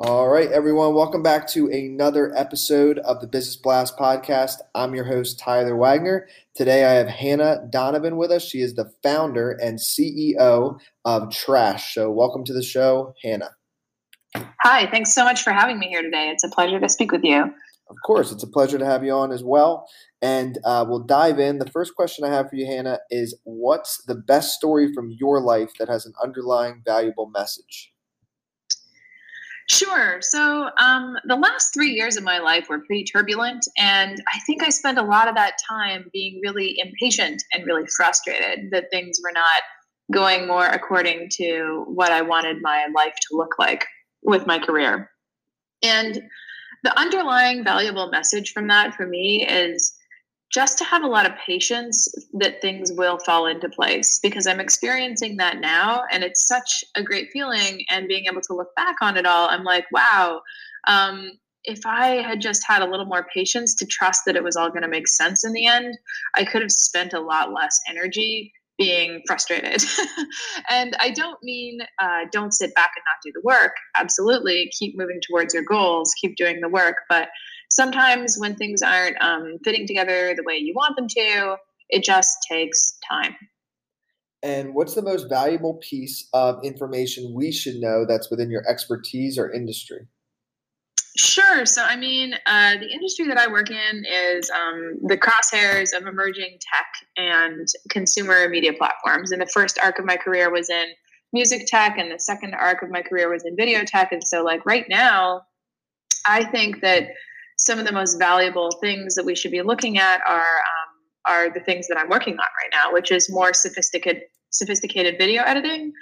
All right, everyone, welcome back to another episode of the Business Blast podcast. I'm your host, Tyler Wagner. Today I have Hannah Donovan with us. She is the founder and CEO of Trash. So, welcome to the show, Hannah. Hi, thanks so much for having me here today. It's a pleasure to speak with you. Of course, it's a pleasure to have you on as well. And uh, we'll dive in. The first question I have for you, Hannah, is what's the best story from your life that has an underlying valuable message? Sure. So um, the last three years of my life were pretty turbulent, and I think I spent a lot of that time being really impatient and really frustrated that things were not going more according to what I wanted my life to look like with my career. And the underlying valuable message from that for me is just to have a lot of patience that things will fall into place because I'm experiencing that now and it's such a great feeling. And being able to look back on it all, I'm like, wow, um, if I had just had a little more patience to trust that it was all going to make sense in the end, I could have spent a lot less energy being frustrated. and I don't mean uh, don't sit back and not do the work. Absolutely, keep moving towards your goals, keep doing the work. But sometimes when things aren't um, fitting together the way you want them to, it just takes time. And what's the most valuable piece of information we should know that's within your expertise or industry? Sure. So, I mean, uh, the industry that I work in is um, the crosshairs of emerging tech and consumer media platforms. And the first arc of my career was in music tech, and the second arc of my career was in video tech. And so, like, right now, I think that some of the most valuable things that we should be looking at are um, are the things that I'm working on right now, which is more sophisticated sophisticated video editing.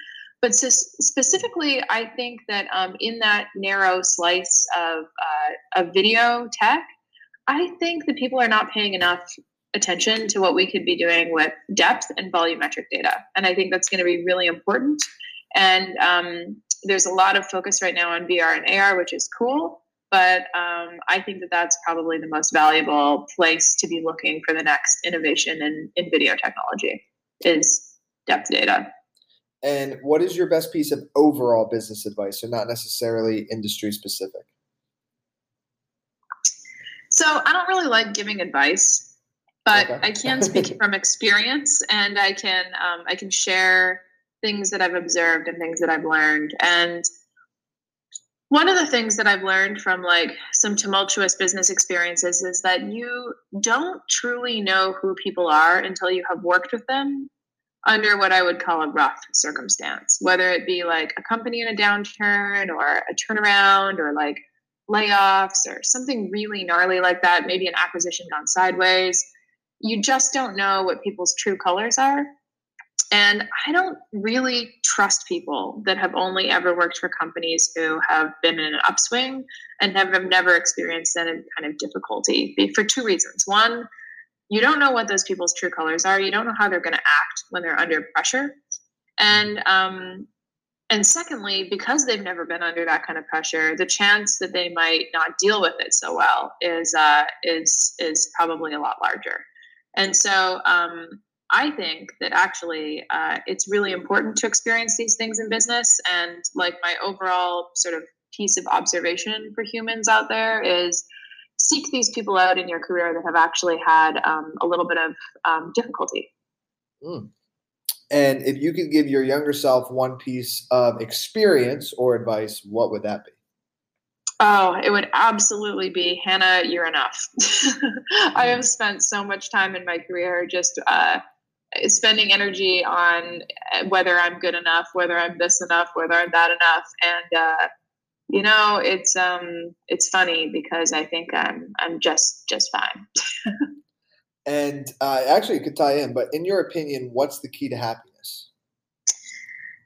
But specifically, I think that um, in that narrow slice of uh, of video tech, I think that people are not paying enough attention to what we could be doing with depth and volumetric data, and I think that's going to be really important. And um, there's a lot of focus right now on VR and AR, which is cool but um, I think that that's probably the most valuable place to be looking for the next innovation in, in video technology is depth data. And what is your best piece of overall business advice, so not necessarily industry specific? So I don't really like giving advice, but okay. I can speak from experience, and I can um, I can share things that I've observed and things that I've learned. And one of the things that I've learned from like some tumultuous business experiences is that you don't truly know who people are until you have worked with them under what I would call a rough circumstance, whether it be like a company in a downturn or a turnaround or like layoffs or something really gnarly like that, maybe an acquisition gone sideways. You just don't know what people's true colors are. And I don't really trust people that have only ever worked for companies who have been in an upswing and have, never experienced any kind of difficulty for two reasons. One, you don't know what those people's true colors are. You don't know how they're going to act when they're under pressure. And um, and secondly, because they've never been under that kind of pressure, the chance that they might not deal with it so well is uh, is is probably a lot larger. And so um, I think that actually uh, it's really important to experience these things in business. And like my overall sort of piece of observation for humans out there is seek these people out in your career that have actually had um, a little bit of um, difficulty. Mm. And if you could give your younger self one piece of experience or advice, what would that be? Oh, it would absolutely be Hannah, you're enough. I have spent so much time in my career just uh, spending energy on uh, whether I'm good enough, whether I'm this enough, whether I'm that enough, and uh, you know, it's um, it's funny because I think I'm I'm just just fine. and uh, actually, it could tie in, but in your opinion, what's the key to happiness?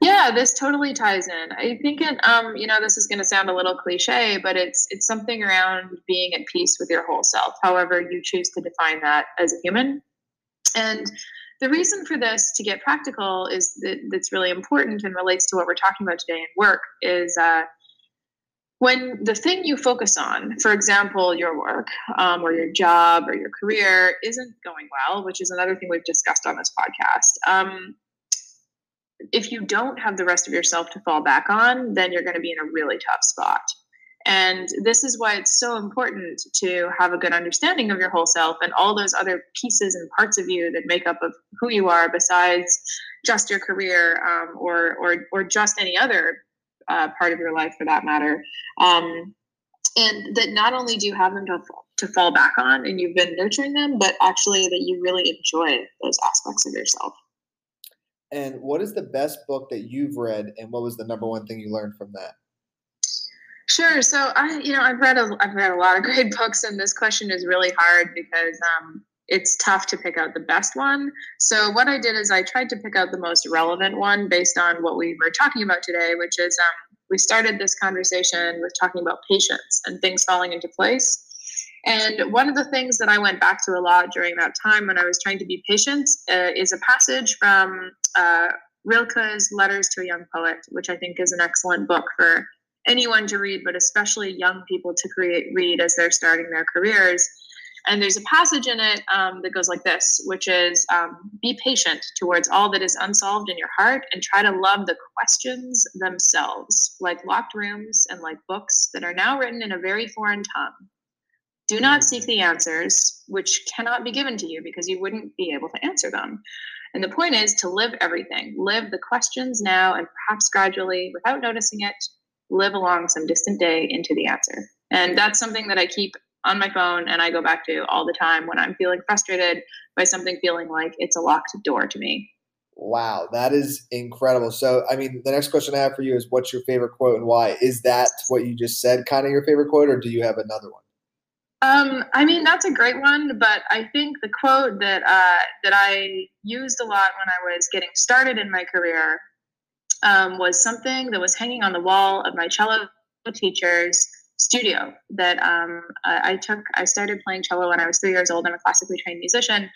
Yeah, this totally ties in. I think it um, you know, this is gonna sound a little cliche, but it's it's something around being at peace with your whole self, however you choose to define that as a human. And the reason for this to get practical is that that's really important and relates to what we're talking about today in work is uh, when the thing you focus on, for example, your work um, or your job or your career, isn't going well, which is another thing we've discussed on this podcast. Um, if you don't have the rest of yourself to fall back on, then you're going to be in a really tough spot. And this is why it's so important to have a good understanding of your whole self and all those other pieces and parts of you that make up of who you are, besides just your career um, or or or just any other uh, part of your life, for that matter. Um, and that not only do you have them to to fall back on, and you've been nurturing them, but actually that you really enjoy those aspects of yourself. And what is the best book that you've read, and what was the number one thing you learned from that? Sure. So I, you know, I've read a, I've read a lot of great books, and this question is really hard because um, it's tough to pick out the best one. So what I did is I tried to pick out the most relevant one based on what we were talking about today, which is um, we started this conversation with talking about patience and things falling into place. And one of the things that I went back to a lot during that time when I was trying to be patient uh, is a passage from uh, Rilke's Letters to a Young Poet, which I think is an excellent book for anyone to read, but especially young people to create read as they're starting their careers. And there's a passage in it um, that goes like this, which is um, be patient towards all that is unsolved in your heart and try to love the questions themselves, like locked rooms and like books that are now written in a very foreign tongue. Do not seek the answers, which cannot be given to you because you wouldn't be able to answer them. And the point is to live everything, live the questions now and perhaps gradually, without noticing it, live along some distant day into the answer. And that's something that I keep on my phone and I go back to all the time when I'm feeling frustrated by something feeling like it's a locked door to me. Wow, that is incredible. So, I mean, the next question I have for you is what's your favorite quote and why? Is that what you just said kind of your favorite quote or do you have another one? Um, I mean, that's a great one, but I think the quote that uh, that I used a lot when I was getting started in my career um, was something that was hanging on the wall of my cello teacher's studio. That um, I took. I started playing cello when I was three years old. I'm a classically trained musician,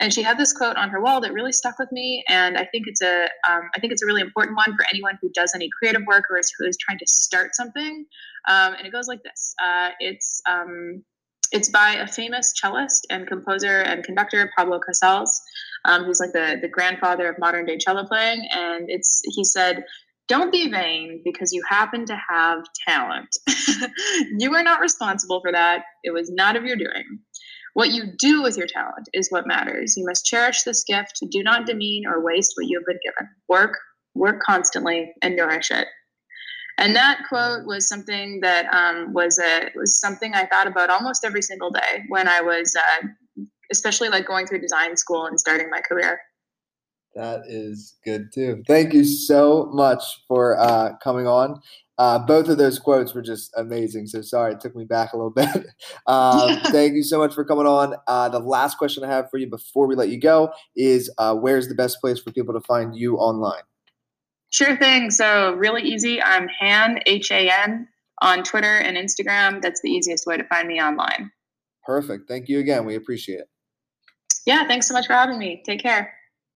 and she had this quote on her wall that really stuck with me. And I think it's a. Um, I think it's a really important one for anyone who does any creative work or is who is trying to start something. Um, and it goes like this. Uh, it's um, it's by a famous cellist and composer and conductor, Pablo Casals, um, who's like the, the grandfather of modern day cello playing. And it's he said, don't be vain because you happen to have talent. you are not responsible for that. It was not of your doing. What you do with your talent is what matters. You must cherish this gift. Do not demean or waste what you have been given. Work, work constantly, and nourish it. And that quote was something that um, was a was something I thought about almost every single day when I was, uh, especially like going through design school and starting my career. That is good too. Thank you so much for uh, coming on. Uh, both of those quotes were just amazing. So sorry, it took me back a little bit. Um, thank you so much for coming on. Uh, the last question I have for you before we let you go is uh, where's the best place for people to find you online? Sure thing. So, really easy. I'm Han, H A N, on Twitter and Instagram. That's the easiest way to find me online. Perfect. Thank you again. We appreciate it. Yeah, thanks so much for having me. Take care.